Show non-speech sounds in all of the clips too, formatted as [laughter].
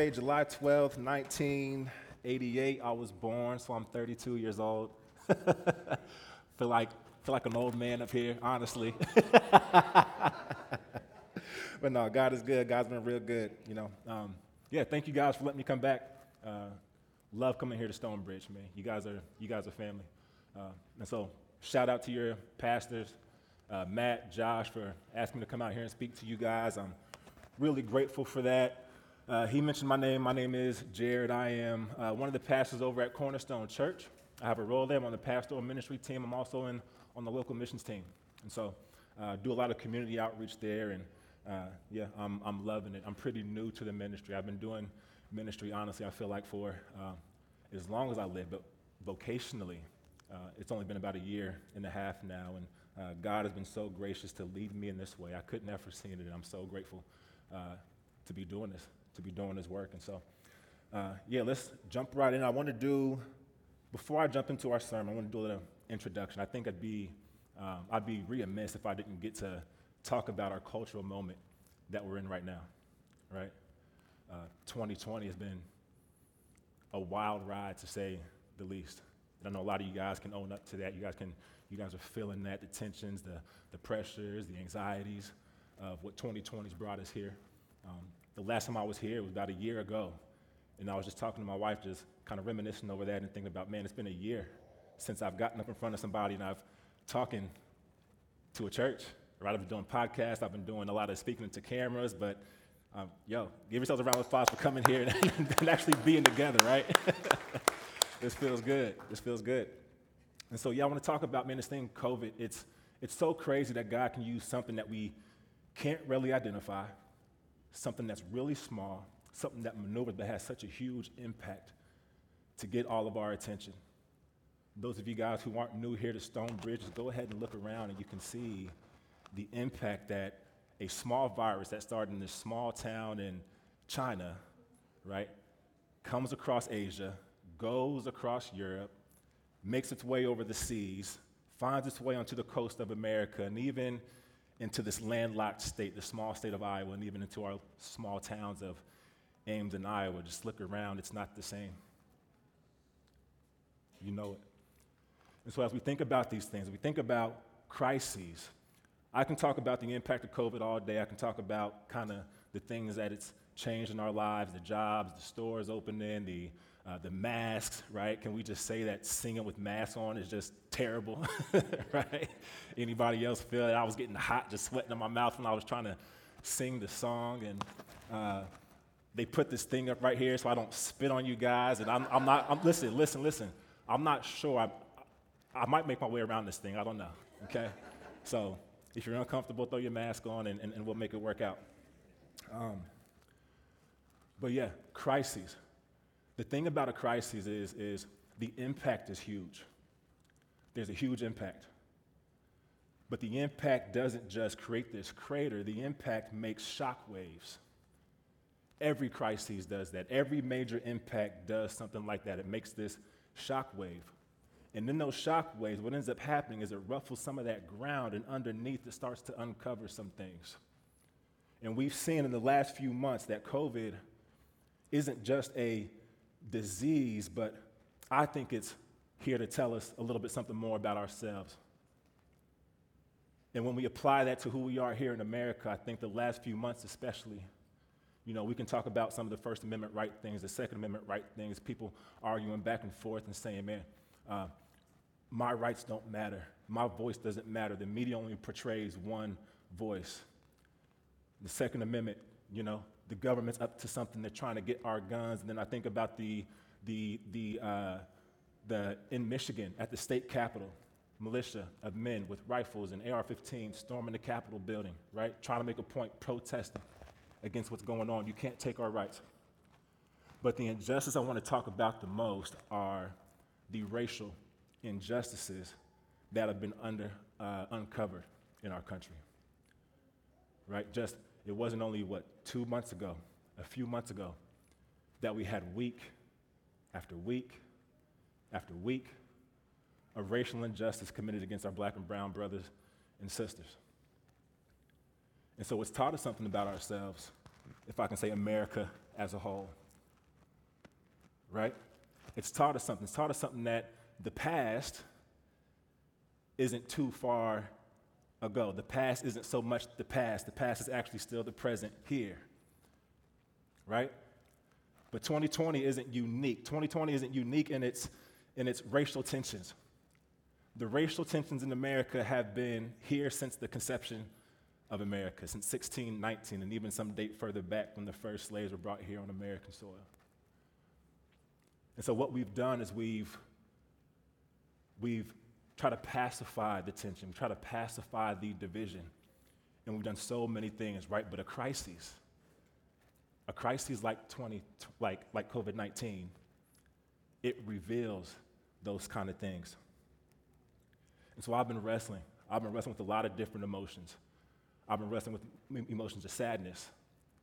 July 12th, 1988, I was born, so I'm 32 years old. [laughs] feel like feel like an old man up here, honestly. [laughs] but no, God is good. God's been real good, you know. Um, yeah, thank you guys for letting me come back. Uh, love coming here to Stonebridge, man. You guys are you guys are family. Uh, and so, shout out to your pastors, uh, Matt, Josh, for asking me to come out here and speak to you guys. I'm really grateful for that. Uh, he mentioned my name. My name is Jarryd. I am uh, one of the pastors over at Cornerstone Church. I have a role there. I'm on the pastoral ministry team. I'm also in on the local missions team, and so uh, do a lot of community outreach there. And uh, yeah, I'm, I'm loving it. I'm pretty new to the ministry. I've been doing ministry, honestly. I feel like for uh, as long as I live, but vocationally, uh, it's only been about a year and a half now, and God has been so gracious to lead me in this way. I couldn't have foreseen it, and I'm so grateful to be doing this to be doing this work. And so, uh, yeah, let's jump right in. I want to do, before I jump into our sermon, I want to do a little introduction. I think I'd be, um, I'd be remiss if I didn't get to talk about our cultural moment that we're in right now, right? Uh, 2020 has been a wild ride, to say the least. And I know a lot of you guys can own up to that. You guys can, you guys are feeling that, the tensions, the, the pressures, the anxieties of what 2020's brought us here. Um, the last time I was here was about a year ago. And I was just talking to my wife, just kind of reminiscing over that and thinking about, man, it's been a year since I've gotten up in front of somebody and I've talking to a church. Right? I've been doing podcasts, I've been doing a lot of speaking to cameras, but um, yo, give yourselves a round of applause for coming here and, [laughs] and actually being together, right? [laughs] this feels good. This feels good. And so, yeah, I want to talk about, man, this thing, COVID. It's, it's so crazy that God can use something that we can't really identify, something that's really small, something that maneuvers but has such a huge impact to get all of our attention. Those of you guys who aren't new here to Stonebridge, go ahead and look around and you can see the impact that a small virus that started in this small town in China, right, comes across Asia, goes across Europe, makes its way over the seas, finds its way onto the coast of America, and even into this landlocked state, the small state of Iowa, and even into our small towns of Ames and Iowa. Just look around, it's not the same. You know it. And so, as we think about these things, we think about crises. I can talk about the impact of COVID all day. I can talk about kind of the things that it's changed in our lives the jobs, the stores opening, the uh, the masks, right? Can we just say that singing with masks on is just terrible, [laughs] right? Anybody else feel it? I was getting hot, just sweating in my mouth when I was trying to sing the song, and uh, they put this thing up right here so I don't spit on you guys. And I'm, I'm not. I'm, listen, listen, listen. I'm not sure. I, I might make my way around this thing. I don't know. Okay, so if you're uncomfortable, throw your mask on, and, and, and we'll make it work out. Um, but yeah, crises the thing about a crisis is, is the impact is huge. There's a huge impact. But the impact doesn't just create this crater, the impact makes shock waves. Every crisis does that. Every major impact does something like that. It makes this shock wave. And in those shock waves, what ends up happening is it ruffles some of that ground, and underneath it starts to uncover some things. And we've seen in the last few months that COVID isn't just a disease, but I think it's here to tell us a little bit something more about ourselves. And when we apply that to who we are here in America, I think the last few months especially, you know, we can talk about some of the First Amendment right things, the Second Amendment right things, people arguing back and forth and saying, man, uh, my rights don't matter. My voice doesn't matter. The media only portrays one voice. The Second Amendment, you know, the government's up to something. They're trying to get our guns. And then I think about the, the, the, uh, the in Michigan at the state capitol, militia of men with rifles and AR-15 storming the Capitol building, right? Trying to make a point, protesting against what's going on. You can't take our rights. But the injustice I want to talk about the most are the racial injustices that have been under, uh, uncovered in our country. Right? Just it wasn't only, what, two months ago, a few months ago, that we had week after week after week of racial injustice committed against our black and brown brothers and sisters. And so it's taught us something about ourselves, if I can say America as a whole. right? It's taught us something. It's taught us something that the past isn't too far ago. The past isn't so much the past, the past is actually still the present here, right? But 2020 isn't unique. 2020 isn't unique in its, in its racial tensions. The racial tensions in America have been here since the conception of America, since 1619, and even some date further back when the first slaves were brought here on American soil. And so, what we've done is we've, we've tried to pacify the tension, we try to pacify the division. And we've done so many things, right? But a crisis, a crisis like 20, like, like COVID 19, it reveals those kind of things. And so I've been wrestling. I've been wrestling with a lot of different emotions. I've been wrestling with emotions of sadness,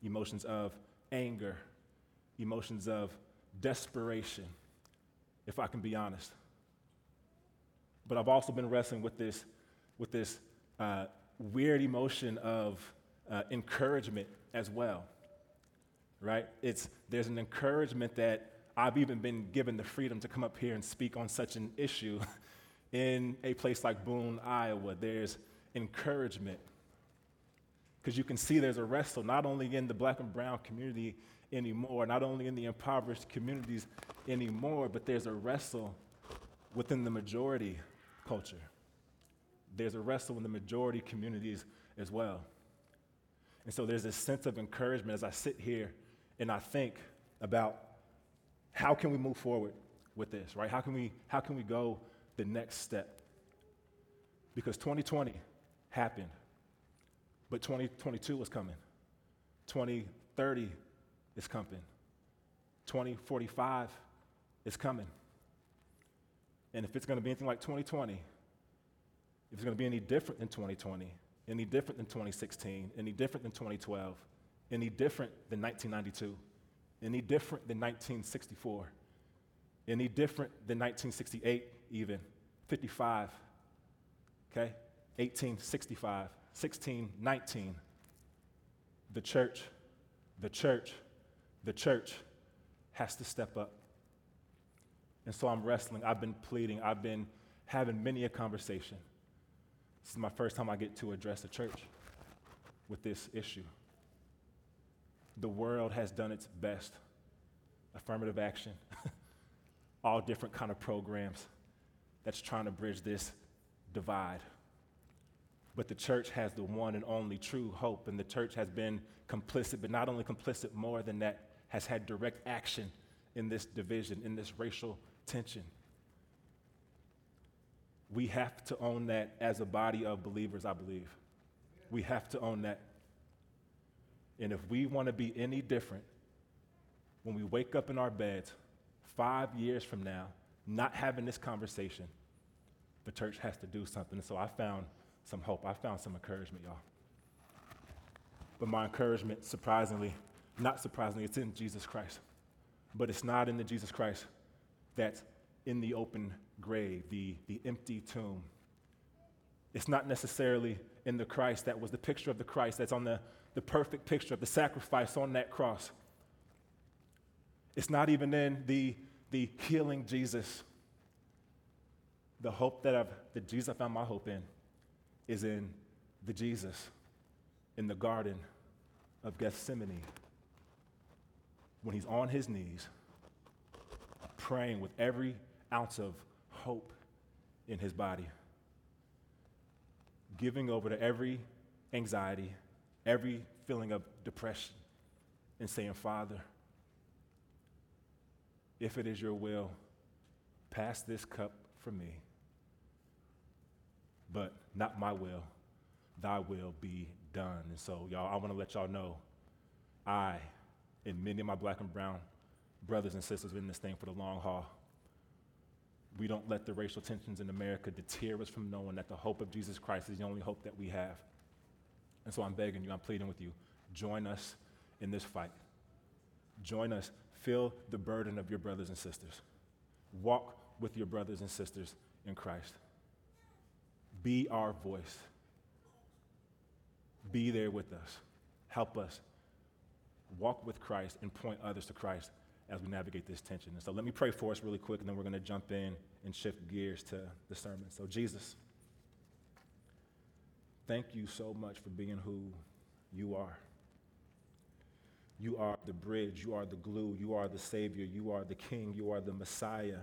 emotions of anger, emotions of desperation, if I can be honest. But I've also been wrestling with this, with this uh, weird emotion of uh, encouragement as well right? It's, there's an encouragement that I've even been given the freedom to come up here and speak on such an issue [laughs] in a place like Boone, Iowa. There's encouragement. Because you can see there's a wrestle not only in the black and brown community anymore, not only in the impoverished communities anymore, but there's a wrestle within the majority culture. There's a wrestle in the majority communities as well. And so there's this sense of encouragement as I sit here and I think about how can we move forward with this, right? How can we, how can we go the next step? Because 2020 happened, but 2022 is coming. 2030 is coming. 2045 is coming. And if it's going to be anything like 2020, if it's going to be any different than 2020, any different than 2016, any different than 2012, any different than 1992, any different than 1964, any different than 1968, even 55, okay? 1865, 1619. The church, the church, the church has to step up. And so I'm wrestling. I've been pleading. I've been having many a conversation. This is my first time I get to address a church with this issue the world has done its best. Affirmative action, [laughs] all different kind of programs that's trying to bridge this divide. But the church has the one and only true hope, and the church has been complicit, but not only complicit, more than that, has had direct action in this division, in this racial tension. We have to own that as a body of believers, I believe. We have to own that. And if we want to be any different, when we wake up in our beds five years from now, not having this conversation, the church has to do something. So I found some hope. I found some encouragement, y'all. But my encouragement, surprisingly, not surprisingly, it's in Jesus Christ. But it's not in the Jesus Christ that's in the open grave, the, the empty tomb. It's not necessarily in the Christ that was the picture of the Christ that's on the the perfect picture of the sacrifice on that cross. It's not even in the, the healing Jesus. The hope that I've, the Jesus I found my hope in is in the Jesus in the Garden of Gethsemane when he's on his knees praying with every ounce of hope in his body, giving over to every anxiety, every feeling of depression and saying, Father, if it is your will, pass this cup from me. But not my will, thy will be done. And so, y'all, I want to let y'all know I and many of my black and brown brothers and sisters in this thing for the long haul. We don't let the racial tensions in America deter us from knowing that the hope of Jesus Christ is the only hope that we have. And so I'm begging you, I'm pleading with you, join us in this fight. Join us. Feel the burden of your brothers and sisters. Walk with your brothers and sisters in Christ. Be our voice. Be there with us. Help us walk with Christ and point others to Christ as we navigate this tension. And so let me pray for us really quick, and then we're going to jump in and shift gears to the sermon. So, Jesus, thank you so much for being who you are. You are the bridge, you are the glue, you are the Savior, you are the King, you are the Messiah.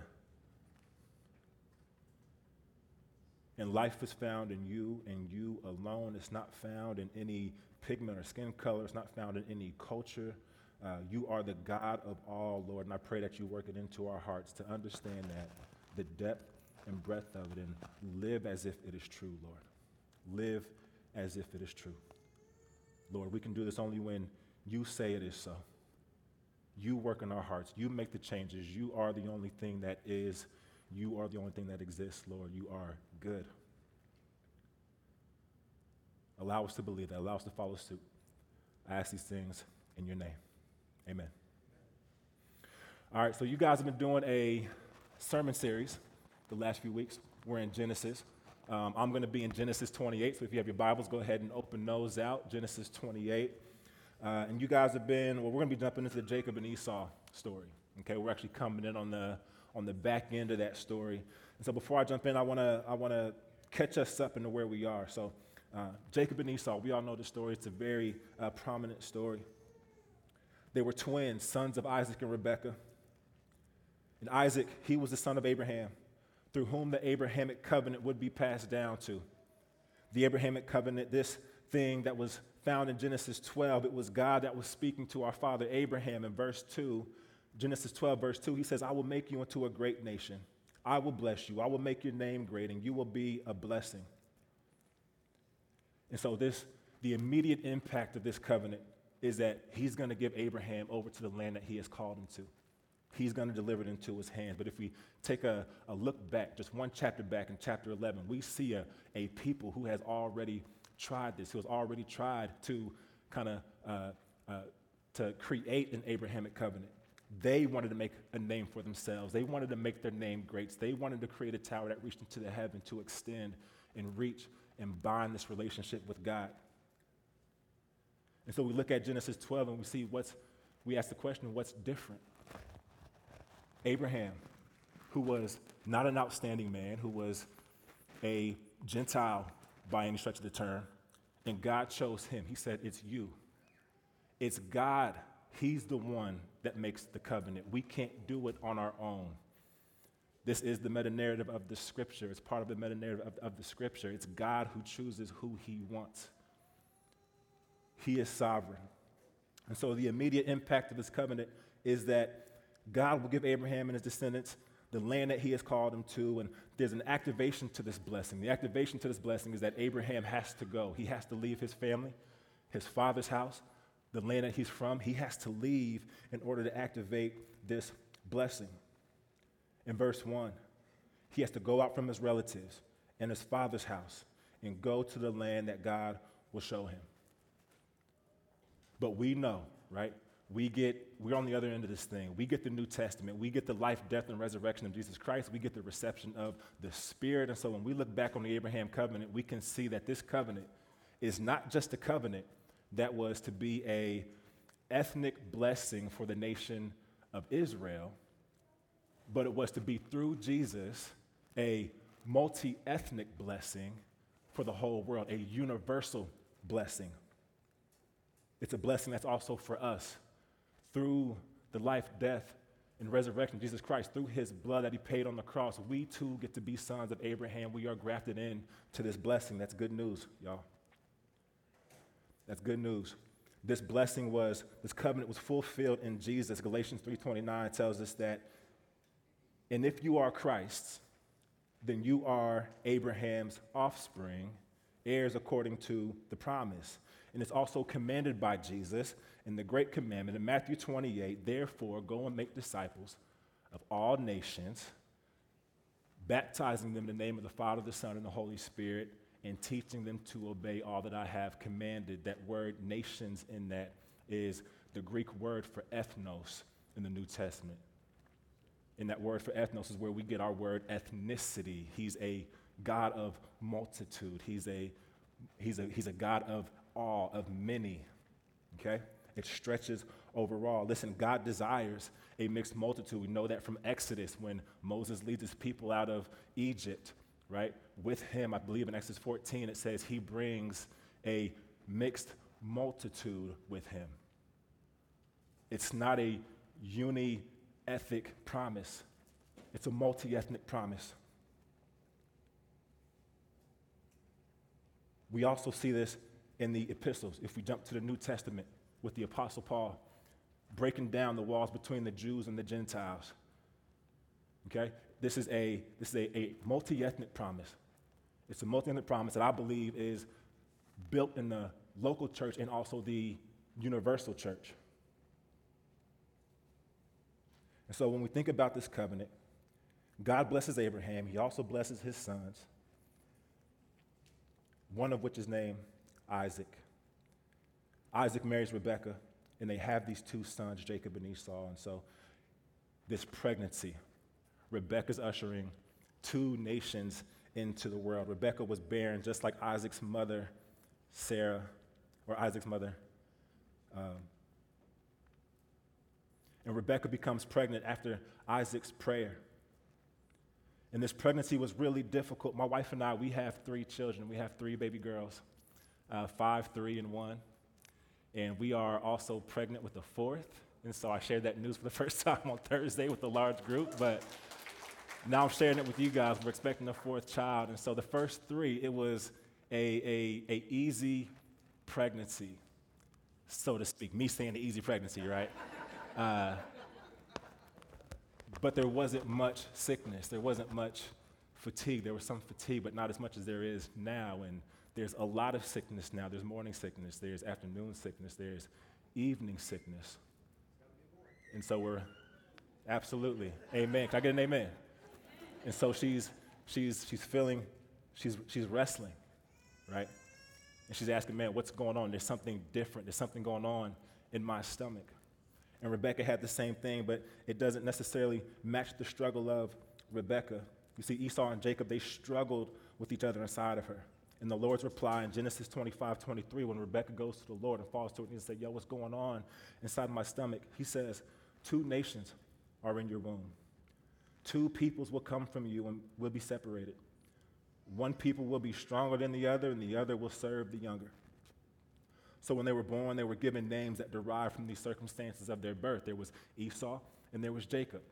And life is found in you and you alone. It's not found in any pigment or skin color, it's not found in any culture. Uh, you are the God of all, Lord, and I pray that you work it into our hearts to understand that, the depth and breadth of it, and live as if it is true, Lord. Live as if it is true. Lord, we can do this only when you say it is so. You work in our hearts. You make the changes. You are the only thing that is. You are the only thing that exists, Lord. You are good. Allow us to believe that. Allow us to follow suit. I ask these things in your name. Amen. All right, so you guys have been doing a sermon series the last few weeks. We're in Genesis. Um, I'm going to be in Genesis 28, so if you have your Bibles, go ahead and open those out. Genesis 28. Uh, and you guys have been, well, we're going to be jumping into the Jacob and Esau story. Okay, we're actually coming in on the, on the back end of that story. And so before I jump in, I want to I wanna catch us up into where we are. So, uh, Jacob and Esau, we all know the story. It's a very uh, prominent story. They were twins, sons of Isaac and Rebekah. And Isaac, he was the son of Abraham, through whom the Abrahamic covenant would be passed down to. The Abrahamic covenant, this thing that was found in Genesis 12, it was God that was speaking to our father Abraham in verse 2. Genesis 12, verse 2, he says, I will make you into a great nation. I will bless you. I will make your name great, and you will be a blessing. And so, this, the immediate impact of this covenant is that he's going to give Abraham over to the land that he has called him to. He's going to deliver it into his hands. But if we take a, a look back, just one chapter back in chapter 11, we see a, a people who has already tried this, who has already tried to kind of uh, uh, to create an Abrahamic covenant. They wanted to make a name for themselves. They wanted to make their name great. They wanted to create a tower that reached into the heaven to extend and reach and bind this relationship with God. And so we look at Genesis 12 and we see what's, we ask the question, what's different? Abraham, who was not an outstanding man, who was a Gentile by any stretch of the term, and God chose him. He said, It's you. It's God. He's the one that makes the covenant. We can't do it on our own. This is the meta narrative of the scripture. It's part of the meta narrative of, of the scripture. It's God who chooses who he wants. He is sovereign. And so the immediate impact of this covenant is that God will give Abraham and his descendants the land that he has called them to, and there's an activation to this blessing. The activation to this blessing is that Abraham has to go. He has to leave his family, his father's house, the land that he's from. He has to leave in order to activate this blessing. In verse 1, he has to go out from his relatives and his father's house and go to the land that God will show him. But we know, right? We get, we're on the other end of this thing. We get the New Testament. We get the life, death, and resurrection of Jesus Christ. We get the reception of the Spirit. And so when we look back on the Abraham covenant, we can see that this covenant is not just a covenant that was to be a ethnic blessing for the nation of Israel, but it was to be through Jesus a multi ethnic blessing for the whole world, a universal blessing. It's a blessing that's also for us through the life, death, and resurrection of Jesus Christ, through his blood that he paid on the cross, we too get to be sons of Abraham. We are grafted in to this blessing. That's good news, y'all. That's good news. This blessing was, this covenant was fulfilled in Jesus. Galatians 3.29 tells us that, and if you are Christ's, then you are Abraham's offspring, heirs according to the promise. And it's also commanded by Jesus in the Great Commandment in Matthew 28 Therefore, go and make disciples of all nations, baptizing them in the name of the Father, the Son, and the Holy Spirit, and teaching them to obey all that I have commanded. That word nations in that is the Greek word for ethnos in the New Testament. And that word for ethnos is where we get our word ethnicity. He's a God of multitude. He's a, he's a, he's a God of all, of many. Okay? It stretches overall. Listen, God desires a mixed multitude. We know that from Exodus when Moses leads his people out of Egypt, right? With him, I believe in Exodus 14, it says he brings a mixed multitude with him. It's not a uni ethnic promise, it's a multi ethnic promise. We also see this in the epistles. If we jump to the New Testament with the Apostle Paul, breaking down the walls between the Jews and the Gentiles. Okay? This is a, this is a, a multi ethnic promise. It's a multi ethnic promise that I believe is built in the local church and also the universal church. And so when we think about this covenant, God blesses Abraham, he also blesses his sons, one of which is named Isaac. Isaac marries Rebekah, and they have these two sons, Jacob and Esau. And so, this pregnancy, Rebekah's ushering two nations into the world. Rebekah was barren, just like Isaac's mother, Sarah, or Isaac's mother. Um, and Rebekah becomes pregnant after Isaac's prayer. And this pregnancy was really difficult. My wife and I, we have three children. We have three baby girls uh, five, three, and one. And we are also pregnant with a fourth. And so I shared that news for the [laughs] first time on Thursday with a large group. But now I'm sharing it with you guys. We're expecting a fourth child. And so the first three, it was a, a, a easy pregnancy, so to speak. Me saying the easy pregnancy, right? [laughs] Uh, but there wasn't much sickness. There wasn't much fatigue. There was some fatigue, but not as much as there is now. And there's a lot of sickness now. There's morning sickness, there's afternoon sickness, there's evening sickness. And so we're absolutely, amen. Can I get an amen? And so she's, she's, she's feeling, she's, she's wrestling, right? And she's asking, man, what's going on? There's something different. There's something going on in my stomach. And Rebecca had the same thing, but it doesn't necessarily match the struggle of Rebecca. You see, Esau and Jacob, they struggled with each other inside of her. And the Lord's reply in Genesis 25, 23, when Rebecca goes to the Lord and falls to it and says, Yo, what's going on inside my stomach? He says, Two nations are in your womb. Two peoples will come from you and will be separated. One people will be stronger than the other, and the other will serve the younger. So when they were born, they were given names that derived from these circumstances of their birth. There was Esau and there was Jacob.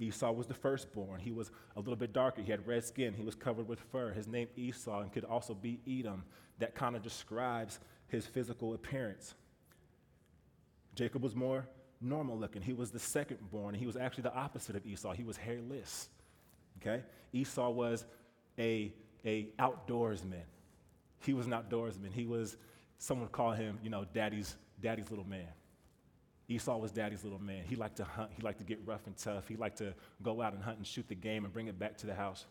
Esau was the firstborn. He was a little bit darker. He had red skin. He was covered with fur. His name Esau and could also be Edom. That kind of describes his physical appearance. Jacob was more normal looking. He was the secondborn. He was actually the opposite of Esau. He was hairless. Okay? Esau was a, a outdoorsman. He was an outdoorsman. He was, someone called him, you know, daddy's, daddy's little man. Esau was daddy's little man. He liked to hunt, he liked to get rough and tough. He liked to go out and hunt and shoot the game and bring it back to the house.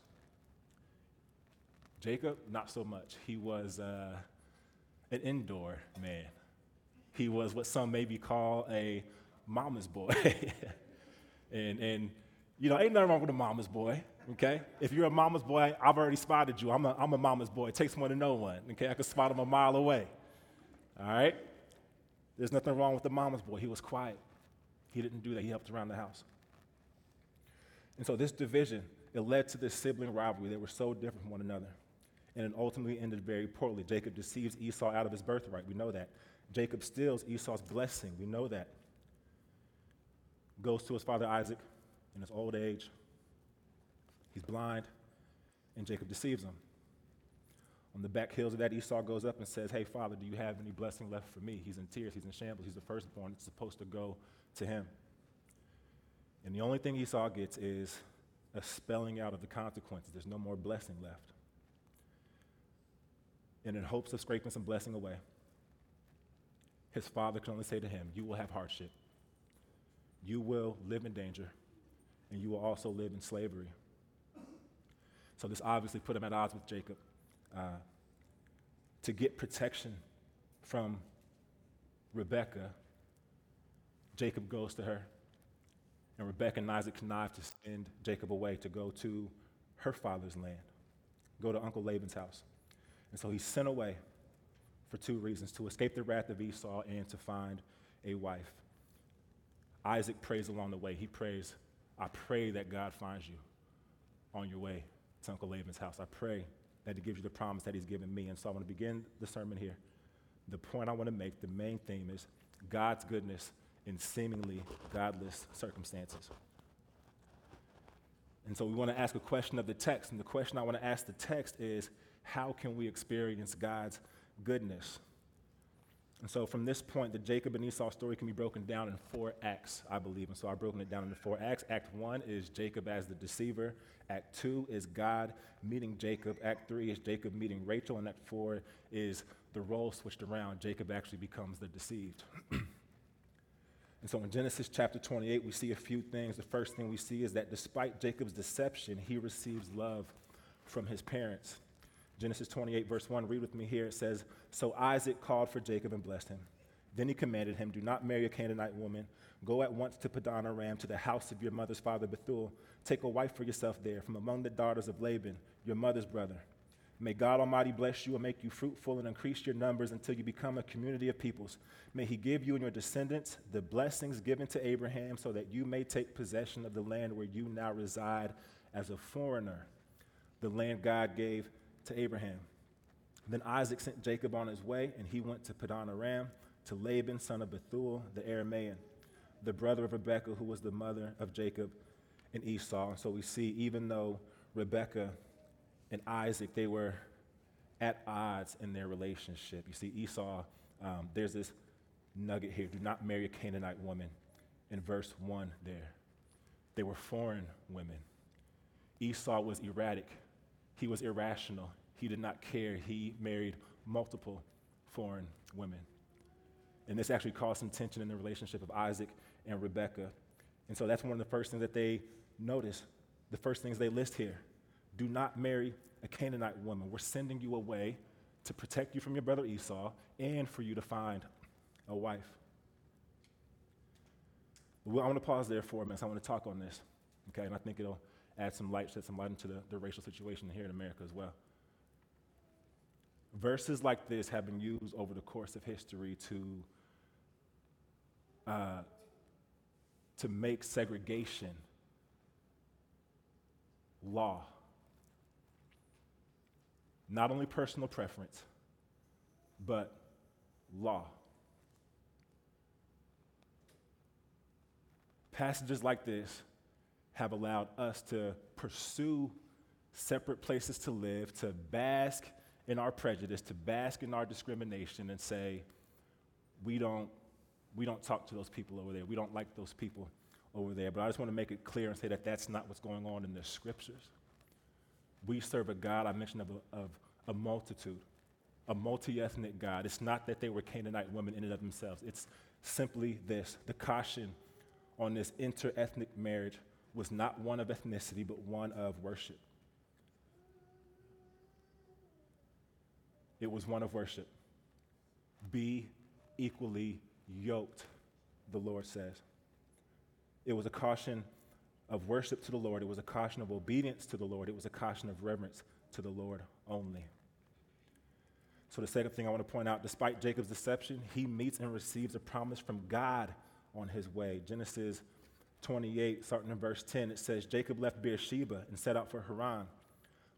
Jacob, not so much. He was uh, an indoor man. He was what some maybe call a mama's boy. [laughs] and, and, you know, ain't nothing wrong with a mama's boy, okay? If you're a mama's boy, I've already spotted you. I'm a, I'm a mama's boy. It takes one to know one, okay? I can spot him a mile away, all right? There's nothing wrong with the mama's boy. He was quiet. He didn't do that. He helped around the house. And so this division, it led to this sibling rivalry. They were so different from one another. And it ultimately ended very poorly. Jacob deceives Esau out of his birthright. We know that. Jacob steals Esau's blessing. We know that. Goes to his father Isaac in his old age. He's blind, and Jacob deceives him. On the back hills of that, Esau goes up and says, Hey, father, do you have any blessing left for me? He's in tears, he's in shambles, he's the firstborn. It's supposed to go to him. And the only thing Esau gets is a spelling out of the consequences. There's no more blessing left. And in hopes of scraping some blessing away, his father can only say to him, You will have hardship. You will live in danger, and you will also live in slavery. So this obviously put him at odds with Jacob. Uh, to get protection from Rebecca, Jacob goes to her. And Rebecca and Isaac connive to send Jacob away to go to her father's land, go to Uncle Laban's house. And so he's sent away for two reasons to escape the wrath of Esau and to find a wife. Isaac prays along the way. He prays, I pray that God finds you on your way to Uncle Laban's house. I pray that he gives you the promise that he's given me. And so I want to begin the sermon here. The point I want to make, the main theme is God's goodness in seemingly godless circumstances. And so we want to ask a question of the text. And the question I want to ask the text is how can we experience God's goodness? And so from this point, the Jacob and Esau story can be broken down in four acts, I believe. And so I've broken it down into four acts. Act one is Jacob as the deceiver. Act two is God meeting Jacob. Act three is Jacob meeting Rachel. And act four is the role switched around. Jacob actually becomes the deceived. [clears throat] and so in Genesis chapter 28, we see a few things. The first thing we see is that despite Jacob's deception, he receives love from his parents. Genesis 28, verse 1, read with me here. It says, So Isaac called for Jacob and blessed him. Then he commanded him, Do not marry a Canaanite woman. Go at once to Padan Aram, to the house of your mother's father Bethuel. Take a wife for yourself there, from among the daughters of Laban, your mother's brother. May God Almighty bless you and make you fruitful and increase your numbers until you become a community of peoples. May He give you and your descendants the blessings given to Abraham so that you may take possession of the land where you now reside as a foreigner, the land God gave to Abraham. Then Isaac sent Jacob on his way, and he went to Padan Aram to Laban, son of Bethuel, the Aramean, the brother of Rebekah, who was the mother of Jacob and Esau. And so we see, even though Rebekah and Isaac, they were at odds in their relationship. You see, Esau, um, there's this nugget here do not marry a Canaanite woman in verse 1 there. They were foreign women. Esau was erratic, he was irrational, he did not care. He married multiple foreign women. And this actually caused some tension in the relationship of Isaac and Rebekah. And so that's one of the first things that they notice, the first things they list here. Do not marry a Canaanite woman. We're sending you away to protect you from your brother Esau and for you to find a wife. Well, I want to pause there for a minute. I want to talk on this, okay? And I think it'll add some light, shed some light into the, the racial situation here in America as well. Verses like this have been used over the course of history to, uh, to make segregation law. Not only personal preference, but law. Passages like this have allowed us to pursue separate places to live, to bask in our prejudice, to bask in our discrimination and say, we don't, we don't talk to those people over there. We don't like those people over there. But I just want to make it clear and say that that's not what's going on in the scriptures. We serve a God, I mentioned, of a, of a multitude, a multi ethnic God. It's not that they were Canaanite women in and of themselves. It's simply this the caution on this inter ethnic marriage was not one of ethnicity, but one of worship. It was one of worship. Be equally yoked, the Lord says. It was a caution of worship to the Lord, it was a caution of obedience to the Lord, it was a caution of reverence to the Lord only. So, the second thing I want to point out despite Jacob's deception, he meets and receives a promise from God on his way. Genesis 28, starting in verse 10, it says, Jacob left Beersheba and set out for Haran.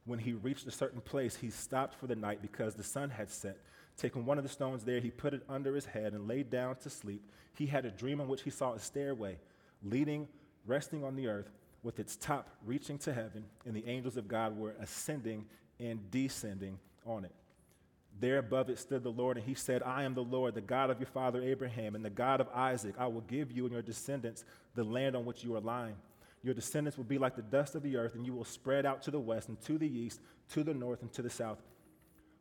When he reached a certain place, he stopped for the night because the sun had set. Taking one of the stones there, he put it under his head and laid down to sleep. He had a dream in which he saw a stairway leading, resting on the earth, with its top reaching to heaven, and the angels of God were ascending and descending on it. There above it stood the Lord, and he said, I am the Lord, the God of your father Abraham, and the God of Isaac. I will give you and your descendants the land on which you are lying. Your descendants will be like the dust of the earth, and you will spread out to the west and to the east, to the north and to the south.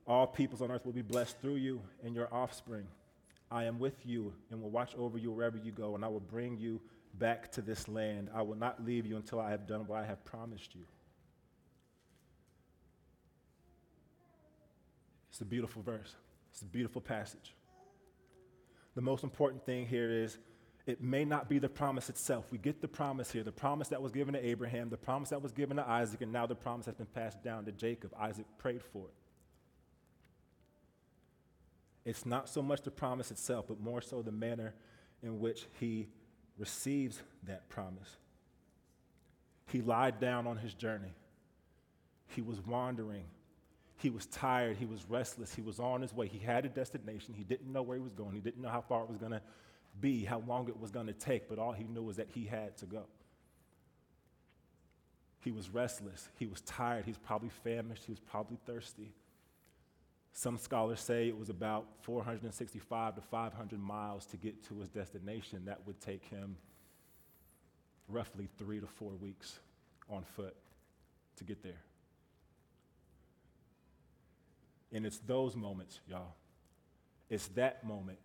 All peoples on earth will be blessed through you and your offspring. I am with you and will watch over you wherever you go, and I will bring you back to this land. I will not leave you until I have done what I have promised you. It's a beautiful verse, it's a beautiful passage. The most important thing here is it may not be the promise itself. We get the promise here the promise that was given to Abraham, the promise that was given to Isaac, and now the promise has been passed down to Jacob. Isaac prayed for it. It's not so much the promise itself, but more so the manner in which he receives that promise. He lied down on his journey. He was wandering. He was tired. He was restless. He was on his way. He had a destination. He didn't know where he was going. He didn't know how far it was going to be, how long it was going to take, but all he knew was that he had to go. He was restless. He was tired. He was probably famished. He was probably thirsty. Some scholars say it was about 465 to 500 miles to get to his destination. That would take him roughly three to four weeks on foot to get there. And it's those moments, y'all. It's that moment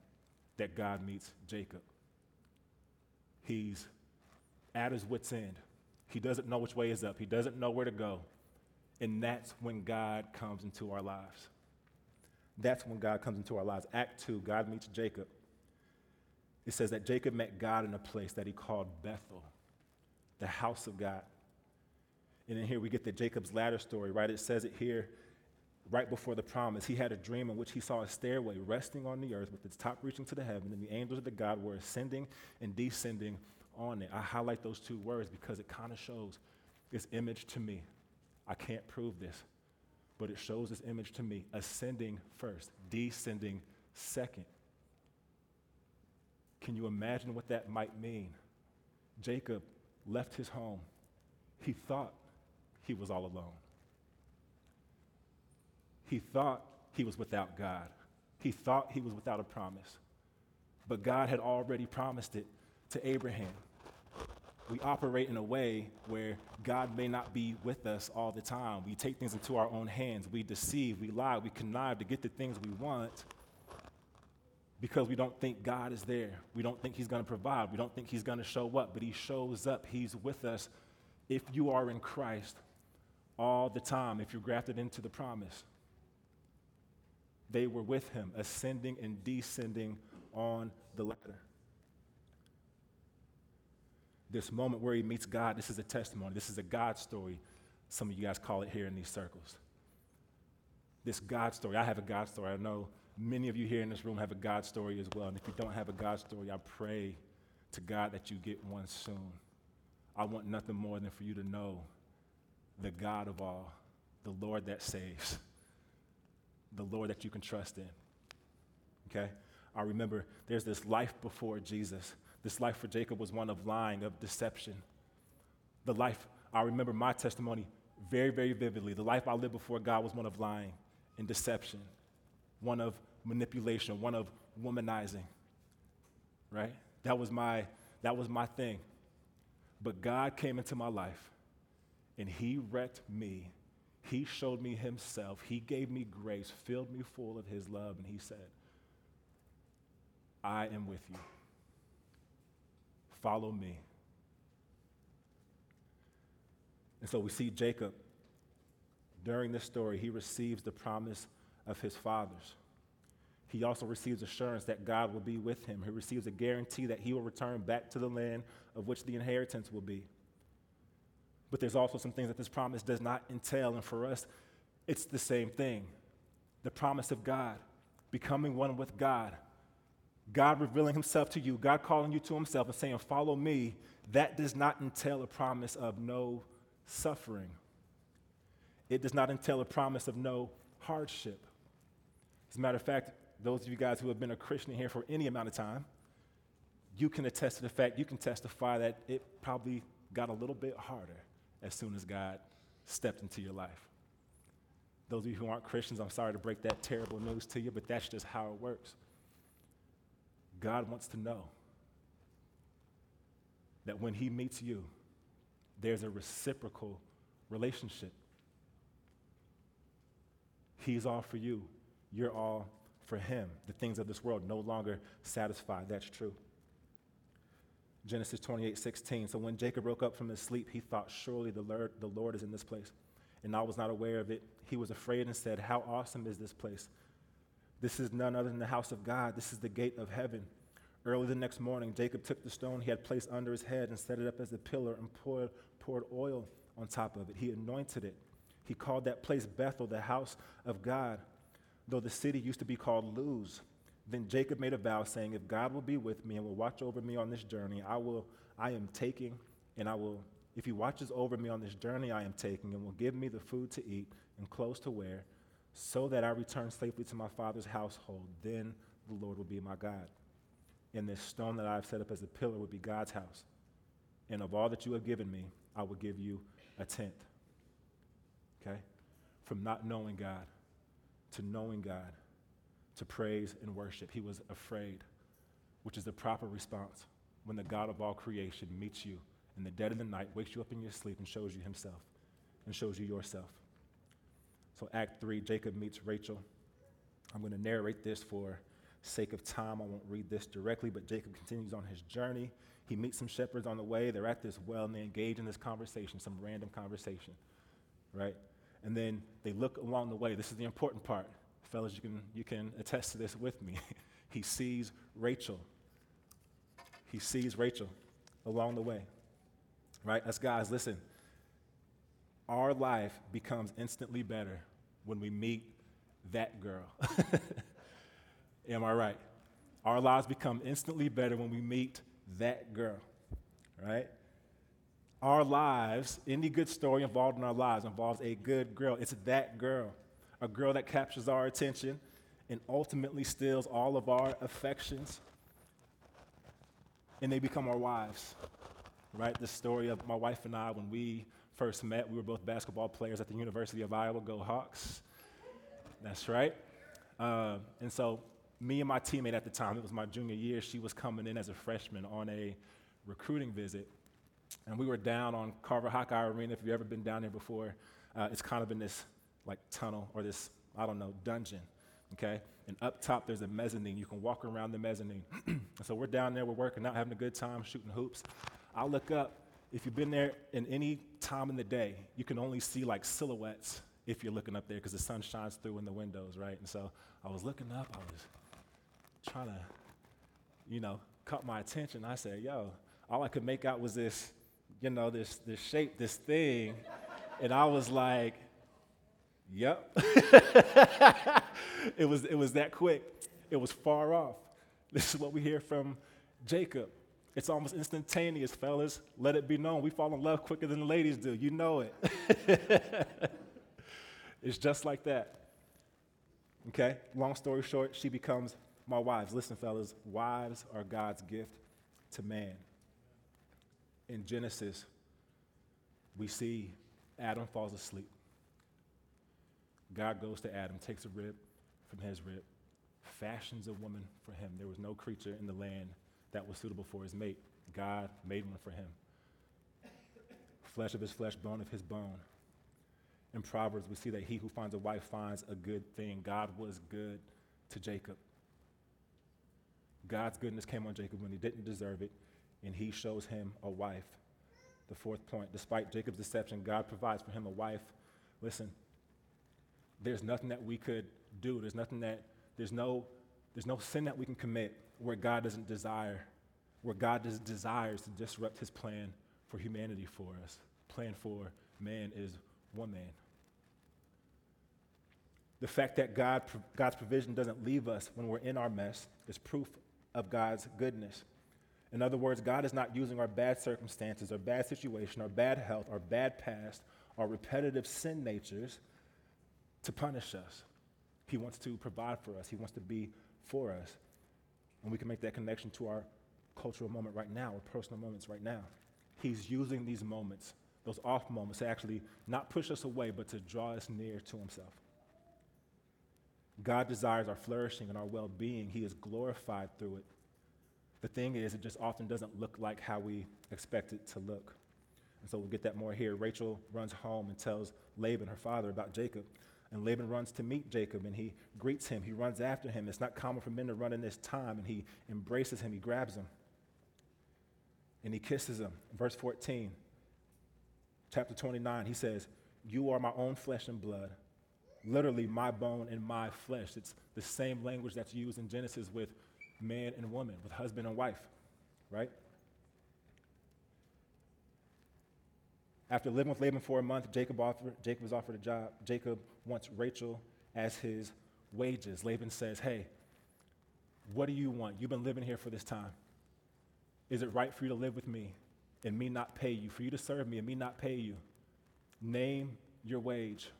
that God meets Jacob. He's at his wits' end. He doesn't know which way is up, he doesn't know where to go. And that's when God comes into our lives. That's when God comes into our lives. Act 2, God meets Jacob. It says that Jacob met God in a place that he called Bethel, the house of God. And then here we get the Jacob's ladder story, right? It says it here right before the promise. He had a dream in which he saw a stairway resting on the earth with its top reaching to the heaven, and the angels of the God were ascending and descending on it. I highlight those two words because it kind of shows this image to me. I can't prove this, but it shows this image to me ascending first, descending second. Can you imagine what that might mean? Jacob left his home. He thought he was all alone. He thought he was without God. He thought he was without a promise. But God had already promised it to Abraham. We operate in a way where God may not be with us all the time. We take things into our own hands. We deceive, we lie, we connive to get the things we want because we don't think God is there. We don't think He's going to provide. We don't think He's going to show up, but He shows up. He's with us if you are in Christ all the time, if you're grafted into the promise. They were with Him, ascending and descending on the ladder this moment where he meets God, this is a testimony. This is a God story. Some of you guys call it here in these circles. This God story. I have a God story. I know many of you here in this room have a God story as well. And if you don't have a God story, I pray to God that you get one soon. I want nothing more than for you to know the God of all, the Lord that saves, the Lord that you can trust in. Okay? I remember there's this life before Jesus this life for Jacob was one of lying, of deception. The life, I remember my testimony very, very vividly. The life I lived before God was one of lying and deception, one of manipulation, one of womanizing. Right? That was my that was my thing. But God came into my life and he wrecked me. He showed me himself. He gave me grace, filled me full of his love, and he said, I am with you. Follow me. And so we see Jacob, during this story, he receives the promise of his fathers. He also receives assurance that God will be with him. He receives a guarantee that he will return back to the land of which the inheritance will be. But there's also some things that this promise does not entail. And for us, it's the same thing the promise of God, becoming one with God, God revealing himself to you, God calling you to himself and saying, Follow me, that does not entail a promise of no suffering. It does not entail a promise of no hardship. As a matter of fact, those of you guys who have been a Christian here for any amount of time, you can attest to the fact, you can testify that it probably got a little bit harder as soon as God stepped into your life. Those of you who aren't Christians, I'm sorry to break that terrible news to you, but that's just how it works. God wants to know that when He meets you, there's a reciprocal relationship. He's all for you, you're all for Him. The things of this world no longer satisfy. That's true. Genesis 28 16. So when Jacob woke up from his sleep, he thought, Surely the Lord, the Lord is in this place. And I was not aware of it. He was afraid and said, How awesome is this place! This is none other than the house of God. This is the gate of heaven. Early the next morning, Jacob took the stone he had placed under his head and set it up as a pillar and poured, poured oil on top of it. He anointed it. He called that place Bethel, the house of God, though the city used to be called Luz. Then Jacob made a vow, saying, If God will be with me and will watch over me on this journey, I will I am taking, and I will, if he watches over me on this journey I am taking, and will give me the food to eat and clothes to wear, so that I return safely to my father's household, then the Lord will be my God. And this stone that I have set up as a pillar will be God's house. And of all that you have given me, I will give you a tenth. Okay? From not knowing God to knowing God to praise and worship. He was afraid, which is the proper response when the God of all creation meets you in the dead of the night, wakes you up in your sleep, and shows you himself and shows you yourself. So, Act 3, Jacob meets Rachel. I'm going to narrate this for sake of time. I won't read this directly, but Jacob continues on his journey. He meets some shepherds on the way. They're at this well and they engage in this conversation, some random conversation, right? And then they look along the way. This is the important part. Fellas, you can, you can attest to this with me. [laughs] he sees Rachel. He sees Rachel along the way. Right? As guys, listen. Our life becomes instantly better when we meet that girl. [laughs] Am I right? Our lives become instantly better when we meet that girl, right? Our lives, any good story involved in our lives involves a good girl. It's that girl a girl that captures our attention and ultimately steals all of our affections. And they become our wives, right? The story of my wife and I, when we first met, we were both basketball players at the University of Iowa, go Hawks. That's right. Uh, and so, me and my teammate at the time, it was my junior year, she was coming in as a freshman on a recruiting visit. And we were down on Carver Hawkeye Arena. If you've ever been down there before, uh, it's kind of in this like tunnel or this, I don't know, dungeon, okay? And up top, there's a mezzanine. You can walk around the mezzanine. [clears throat] so we're down there, we're working out, having a good time, shooting hoops. I look up. If you've been there in any time in the day, you can only see like silhouettes if you're looking up there because the sun shines through in the windows, right? And so I was looking up, I was trying to, you know, caught my attention. I said, yo, all I could make out was this, you know, this, this shape, this thing. and I was like, Yep. [laughs] it, was, it was that quick. It was far off. This is what we hear from Jacob. It's almost instantaneous, fellas. Let it be known. We fall in love quicker than the ladies do. You know it. [laughs] it's just like that. Okay? Long story short, she becomes my wives. Listen, fellas, wives are God's gift to man. In Genesis, we see Adam falls asleep. God goes to Adam, takes a rib from his rib, fashions a woman for him. There was no creature in the land that was suitable for his mate. God made one for him. Flesh of his flesh, bone of his bone. In Proverbs, we see that he who finds a wife finds a good thing. God was good to Jacob. God's goodness came on Jacob when he didn't deserve it, and he shows him a wife. The fourth point despite Jacob's deception, God provides for him a wife. Listen, there's nothing that we could do. There's nothing that, there's no, there's no sin that we can commit where God doesn't desire, where God des- desires to disrupt his plan for humanity for us. Plan for man is one man. The fact that God, God's provision doesn't leave us when we're in our mess is proof of God's goodness. In other words, God is not using our bad circumstances, our bad situation, our bad health, our bad past, our repetitive sin natures to punish us. He wants to provide for us, He wants to be for us. And we can make that connection to our cultural moment right now, or personal moments right now. He's using these moments, those off moments, to actually not push us away, but to draw us near to Himself. God desires our flourishing and our well being. He is glorified through it. The thing is, it just often doesn't look like how we expect it to look. And so we'll get that more here. Rachel runs home and tells Laban, her father, about Jacob. And Laban runs to meet Jacob and he greets him. He runs after him. It's not common for men to run in this time. And he embraces him. He grabs him. And he kisses him. Verse 14, chapter 29, he says, You are my own flesh and blood. Literally, my bone and my flesh. It's the same language that's used in Genesis with man and woman, with husband and wife, right? After living with Laban for a month, Jacob, offered, Jacob was offered a job. Jacob wants Rachel as his wages. Laban says, Hey, What do you want? You've been living here for this time. Is it right for you to live with me and me not pay you, for you to serve me and me not pay you? Name your wage.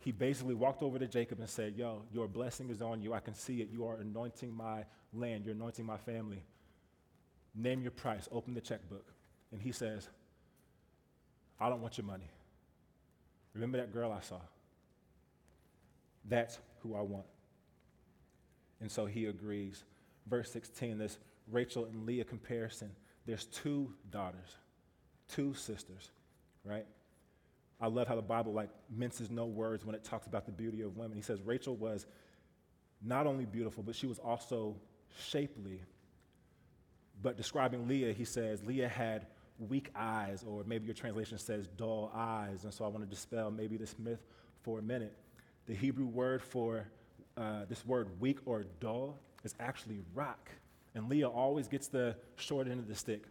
He basically walked over to Jacob and said, Yo, your blessing is on you. I can see it. You are anointing my land, you're anointing my family. Name your price, open the checkbook. And he says, I don't want your money. Remember that girl I saw? That's who I want. And so he agrees. Verse 16, this Rachel and Leah comparison. There's two daughters, two sisters, right? I love how the Bible like minces no words when it talks about the beauty of women. He says Rachel was not only beautiful, but she was also shapely. But describing Leah, he says Leah had weak eyes, or maybe your translation says dull eyes. And so I want to dispel maybe this myth for a minute. The Hebrew word for uh, this word weak or dull is actually rock. And Leah always gets the short end of the stick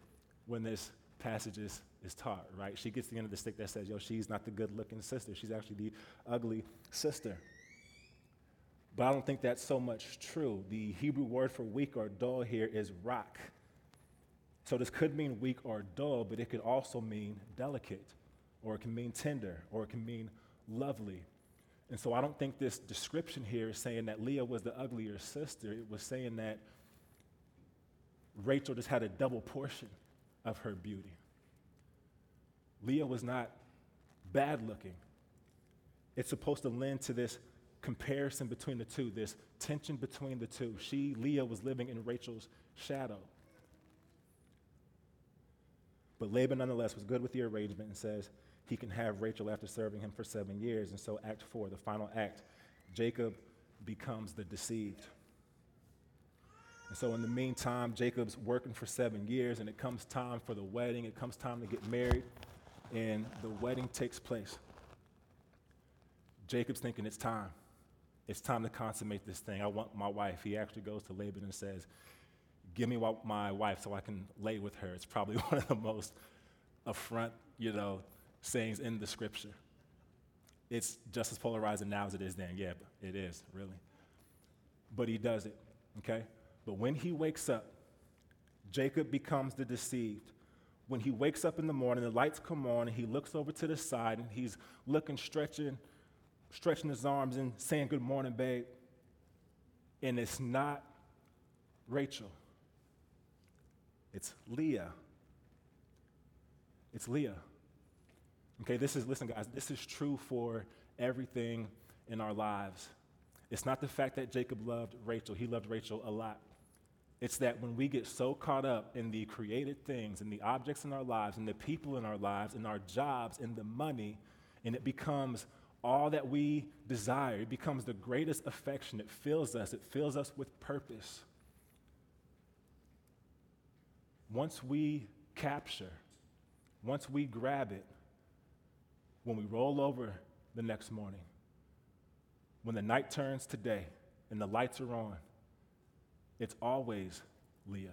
when this passage is, is taught, right? She gets the end of the stick that says, yo, she's not the good looking sister. She's actually the ugly sister. But I don't think that's so much true. The Hebrew word for weak or dull here is rock. So this could mean weak or dull, but it could also mean delicate, or it can mean tender, or it can mean lovely. And so I don't think this description here is saying that Leah was the uglier sister. It was saying that Rachel just had a double portion of her beauty. Leah was not bad looking. It's supposed to lend to this comparison between the two, this tension between the two. She, Leah, was living in Rachel's shadow. But Laban, nonetheless, was good with the arrangement and says he can have Rachel after serving him for seven years. And so, Act 4, the final act, Jacob becomes the deceived. And so, in the meantime, Jacob's working for seven years, and it comes time for the wedding. It comes time to get married, and the wedding takes place. Jacob's thinking it's time. It's time to consummate this thing. I want my wife. He actually goes to Laban and says, Give me my wife so I can lay with her. It's probably [laughs] one of the most affront, you know, sayings in the scripture. It's just as polarizing now as it is then. Yeah, it is, really. But he does it, okay? But when he wakes up, Jacob becomes the deceived. When he wakes up in the morning, the lights come on, and he looks over to the side, and he's looking, stretching, stretching his arms and saying, Good morning, babe. And it's not Rachel, it's Leah. It's Leah. Okay, this is, listen, guys, this is true for everything in our lives. It's not the fact that Jacob loved Rachel, he loved Rachel a lot. It's that when we get so caught up in the created things and the objects in our lives and the people in our lives and our jobs and the money, and it becomes all that we desire, it becomes the greatest affection. It fills us, it fills us with purpose. Once we capture, once we grab it, when we roll over the next morning, when the night turns to day and the lights are on, it's always Leah.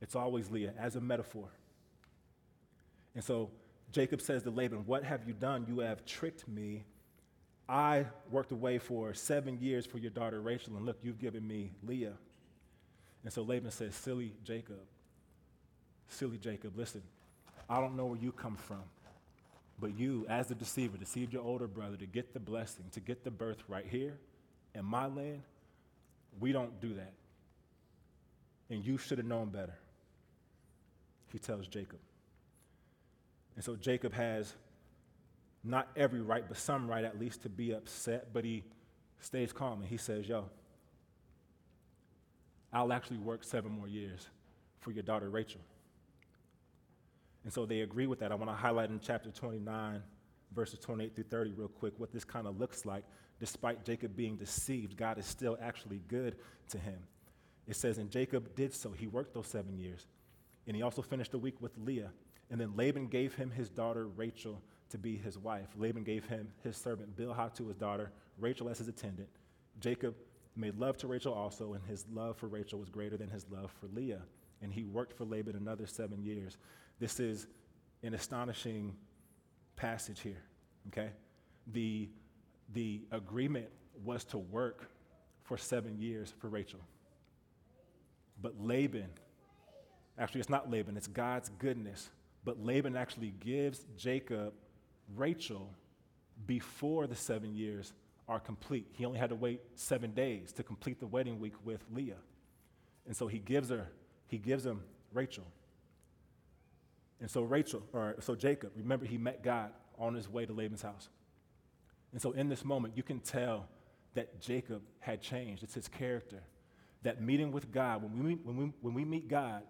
It's always Leah as a metaphor. And so Jacob says to Laban, What have you done? You have tricked me. I worked away for seven years for your daughter Rachel, and look, you've given me Leah. And so Laban says, Silly Jacob, silly Jacob, listen, I don't know where you come from, but you, as the deceiver, deceived your older brother to get the blessing, to get the birth right here in my land. We don't do that. And you should have known better. He tells Jacob. And so Jacob has not every right, but some right at least to be upset, but he stays calm and he says, Yo, I'll actually work seven more years for your daughter Rachel. And so they agree with that. I want to highlight in chapter 29, verses 28 through 30, real quick, what this kind of looks like. Despite Jacob being deceived, God is still actually good to him. It says, And Jacob did so. He worked those seven years. And he also finished the week with Leah. And then Laban gave him his daughter Rachel to be his wife. Laban gave him his servant Bilhah to his daughter, Rachel as his attendant. Jacob made love to Rachel also, and his love for Rachel was greater than his love for Leah. And he worked for Laban another seven years. This is an astonishing passage here, okay? The, the agreement was to work for seven years for Rachel. But Laban, actually, it's not Laban, it's God's goodness. But Laban actually gives Jacob Rachel before the seven years are complete. He only had to wait seven days to complete the wedding week with Leah. And so he gives her, he gives him Rachel. And so Rachel, or so Jacob, remember he met God on his way to Laban's house. And so in this moment, you can tell that Jacob had changed. It's his character. That meeting with God, when we, meet, when, we, when we meet God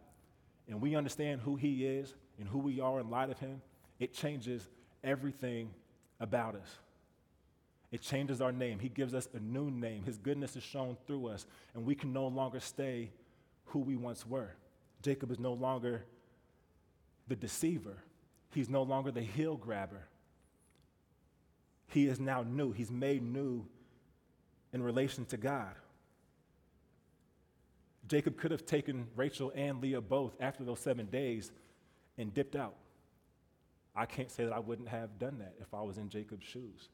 and we understand who he is and who we are in light of him, it changes everything about us. It changes our name. He gives us a new name. His goodness is shown through us, and we can no longer stay who we once were. Jacob is no longer the deceiver, he's no longer the heel grabber. He is now new. He's made new in relation to God. Jacob could have taken Rachel and Leah both after those seven days and dipped out. I can't say that I wouldn't have done that if I was in Jacob's shoes.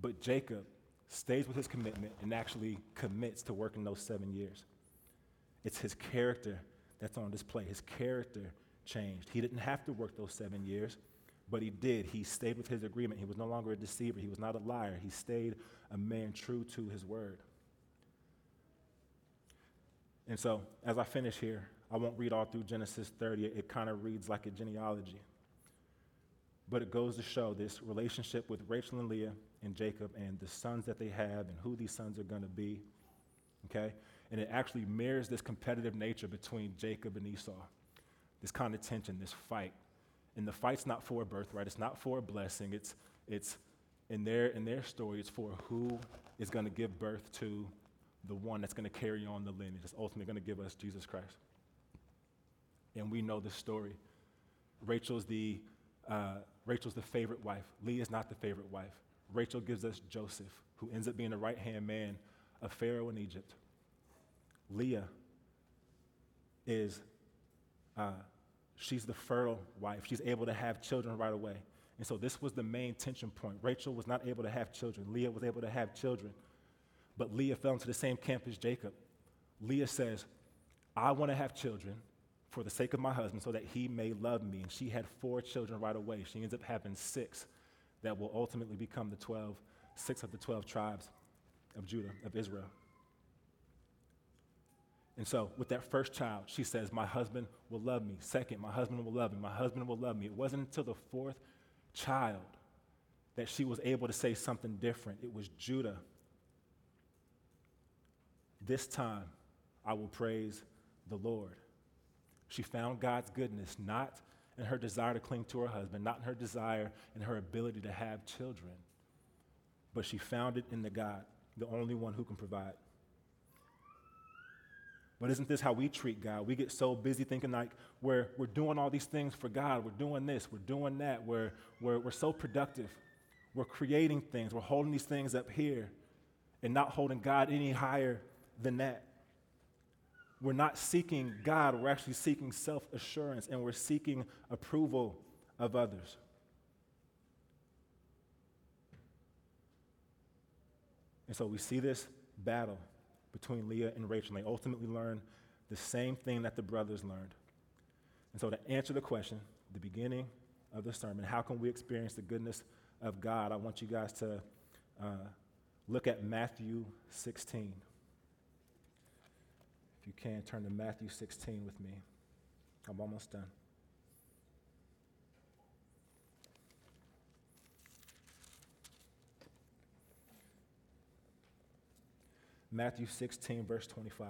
But Jacob stays with his commitment and actually commits to working those seven years. It's his character that's on display. His character changed. He didn't have to work those seven years, but he did. He stayed with his agreement. He was no longer a deceiver, he was not a liar. He stayed a man true to his word. And so, as I finish here, I won't read all through Genesis 30. It kind of reads like a genealogy. But it goes to show this relationship with Rachel and Leah and Jacob and the sons that they have and who these sons are going to be. Okay? And it actually mirrors this competitive nature between Jacob and Esau. This kind of tension, this fight. And the fight's not for a birthright, it's not for a blessing. It's, it's in, their, in their story, it's for who is going to give birth to the one that's going to carry on the lineage, that's ultimately going to give us Jesus Christ. And we know the story. Rachel's the, uh, Rachel's the favorite wife. Leah's not the favorite wife. Rachel gives us Joseph, who ends up being the right hand man of Pharaoh in Egypt. Leah is, uh, she's the fertile wife. She's able to have children right away. And so this was the main tension point. Rachel was not able to have children, Leah was able to have children. But Leah fell into the same camp as Jacob. Leah says, I want to have children for the sake of my husband so that he may love me. And she had four children right away. She ends up having six that will ultimately become the 12, six of the 12 tribes of Judah, of Israel. And so, with that first child, she says, My husband will love me. Second, my husband will love me. My husband will love me. It wasn't until the fourth child that she was able to say something different. It was Judah. This time, I will praise the Lord. She found God's goodness not in her desire to cling to her husband, not in her desire and her ability to have children, but she found it in the God, the only one who can provide. But isn't this how we treat God? We get so busy thinking like we're, we're doing all these things for God. We're doing this, we're doing that. We're, we're, we're so productive. We're creating things. We're holding these things up here and not holding God any higher than that. We're not seeking God, we're actually seeking self assurance and we're seeking approval of others. And so we see this battle between Leah and Rachel. And they ultimately learn the same thing that the brothers learned. And so, to answer the question, the beginning of the sermon, how can we experience the goodness of God? I want you guys to uh, look at Matthew 16. If you can, turn to Matthew 16 with me. I'm almost done. Matthew 16, verse 25.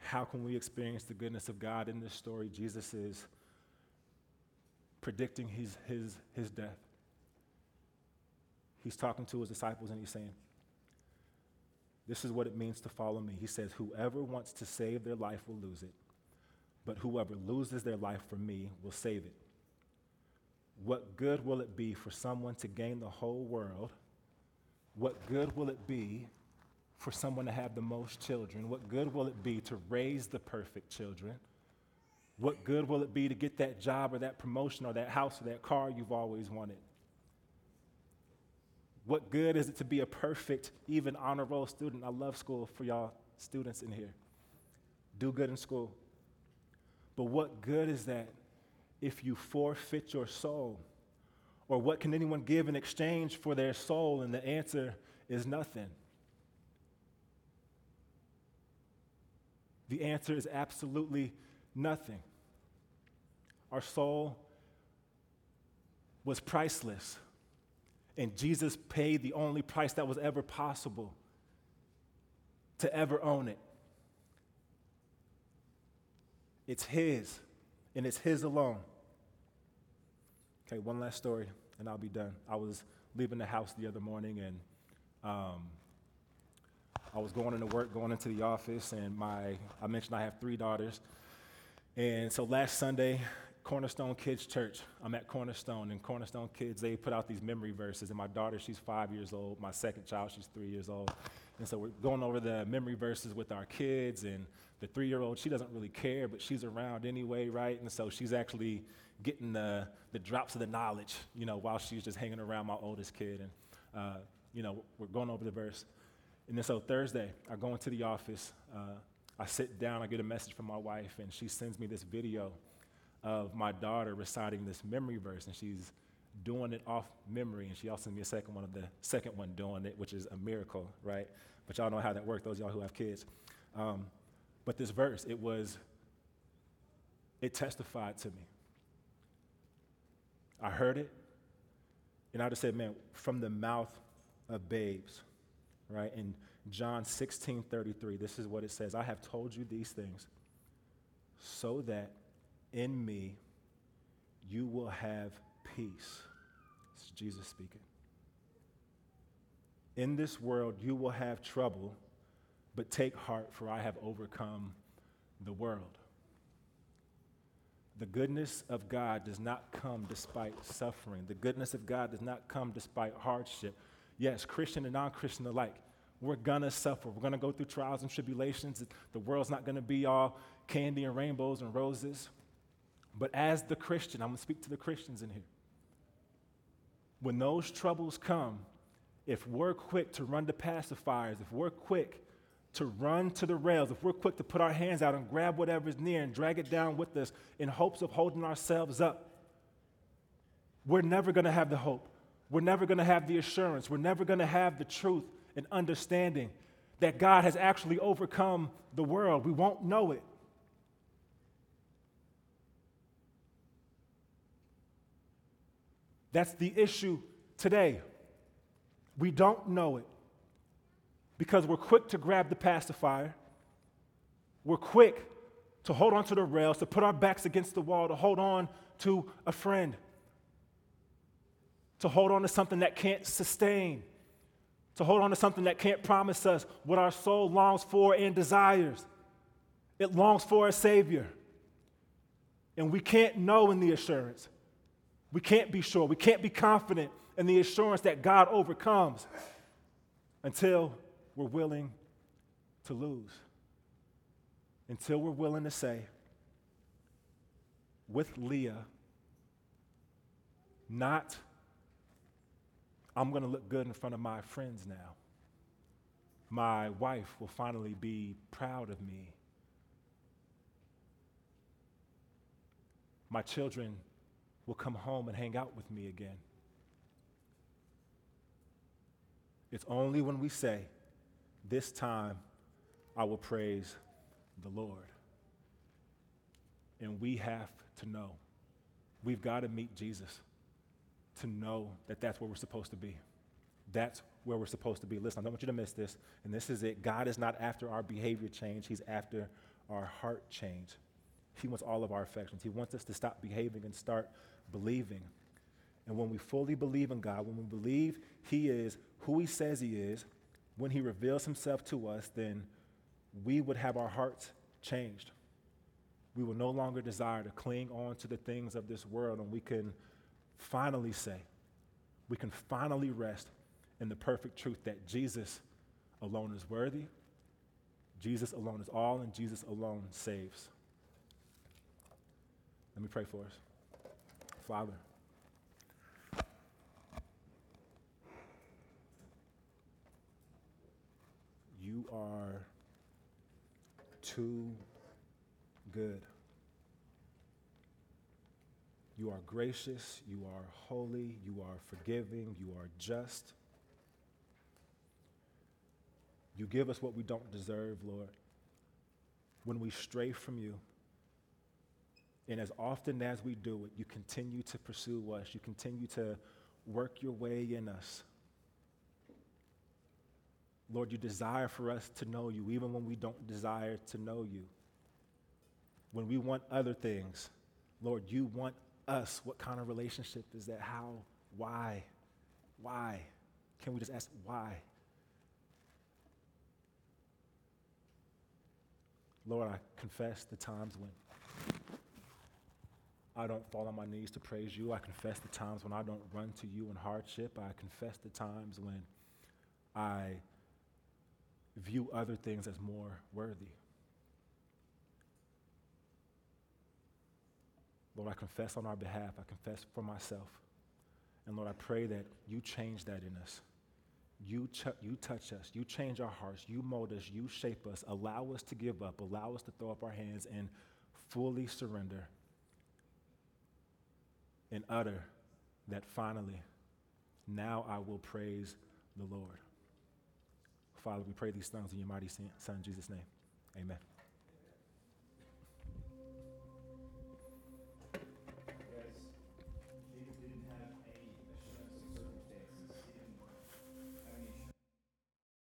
How can we experience the goodness of God in this story? Jesus is predicting his, his, his death. He's talking to his disciples and he's saying, This is what it means to follow me. He says, Whoever wants to save their life will lose it, but whoever loses their life for me will save it. What good will it be for someone to gain the whole world? What good will it be for someone to have the most children? What good will it be to raise the perfect children? What good will it be to get that job or that promotion or that house or that car you've always wanted? What good is it to be a perfect, even honor roll student? I love school for y'all students in here. Do good in school. But what good is that if you forfeit your soul? Or what can anyone give in exchange for their soul? And the answer is nothing. The answer is absolutely nothing. Our soul was priceless, and Jesus paid the only price that was ever possible to ever own it. It's His, and it's His alone. Okay, one last story, and I'll be done. I was leaving the house the other morning, and um, I was going into work, going into the office, and my I mentioned I have three daughters, and so last Sunday, Cornerstone Kids Church. I'm at Cornerstone, and Cornerstone Kids, they put out these memory verses. And my daughter, she's five years old. My second child, she's three years old. And so we're going over the memory verses with our kids. And the three year old, she doesn't really care, but she's around anyway, right? And so she's actually getting the, the drops of the knowledge, you know, while she's just hanging around my oldest kid. And, uh, you know, we're going over the verse. And then so Thursday, I go into the office. Uh, I sit down, I get a message from my wife, and she sends me this video of my daughter reciting this memory verse, and she's doing it off memory, and she also sent me a second one of the second one doing it, which is a miracle, right? But y'all know how that works, those y'all who have kids. Um, but this verse, it was, it testified to me. I heard it, and I just said, man, from the mouth of babes, right? In John 16 33, this is what it says I have told you these things so that in me you will have peace. It's Jesus speaking. In this world you will have trouble, but take heart, for I have overcome the world. The goodness of God does not come despite suffering. The goodness of God does not come despite hardship. Yes, Christian and non Christian alike. We're gonna suffer. We're gonna go through trials and tribulations. The world's not gonna be all candy and rainbows and roses. But as the Christian, I'm gonna speak to the Christians in here. When those troubles come, if we're quick to run to pacifiers, if we're quick to run to the rails, if we're quick to put our hands out and grab whatever's near and drag it down with us in hopes of holding ourselves up, we're never gonna have the hope. We're never gonna have the assurance. We're never gonna have the truth and understanding that God has actually overcome the world. We won't know it. That's the issue today. We don't know it because we're quick to grab the pacifier. We're quick to hold on to the rails, to put our backs against the wall, to hold on to a friend, to hold on to something that can't sustain, to hold on to something that can't promise us what our soul longs for and desires. It longs for a Savior. And we can't know in the assurance we can't be sure. We can't be confident in the assurance that God overcomes until we're willing to lose. Until we're willing to say, with Leah, not, I'm going to look good in front of my friends now. My wife will finally be proud of me. My children will come home and hang out with me again. It's only when we say, This time I will praise the Lord. And we have to know. We've got to meet Jesus to know that that's where we're supposed to be. That's where we're supposed to be. Listen, I don't want you to miss this. And this is it. God is not after our behavior change, He's after our heart change. He wants all of our affections. He wants us to stop behaving and start believing. And when we fully believe in God, when we believe He is who He says He is, when He reveals Himself to us, then we would have our hearts changed. We will no longer desire to cling on to the things of this world, and we can finally say, we can finally rest in the perfect truth that Jesus alone is worthy, Jesus alone is all, and Jesus alone saves. Let me pray for us. Father. You are too good. You are gracious, you are holy, you are forgiving, you are just. You give us what we don't deserve, Lord. When we stray from you, and as often as we do it, you continue to pursue us, you continue to work your way in us. Lord, you desire for us to know you, even when we don't desire to know you. When we want other things, Lord, you want us. What kind of relationship is that? How? Why? Why? Can we just ask why? Lord, I confess the times when I don't fall on my knees to praise you. I confess the times when I don't run to you in hardship. I confess the times when I view other things as more worthy. Lord, I confess on our behalf. I confess for myself. And Lord, I pray that you change that in us. You, ch- you touch us. You change our hearts. You mold us. You shape us. Allow us to give up. Allow us to throw up our hands and fully surrender and utter that finally, now I will praise the Lord. Father, we pray these things in your mighty Son, Jesus' name. Amen.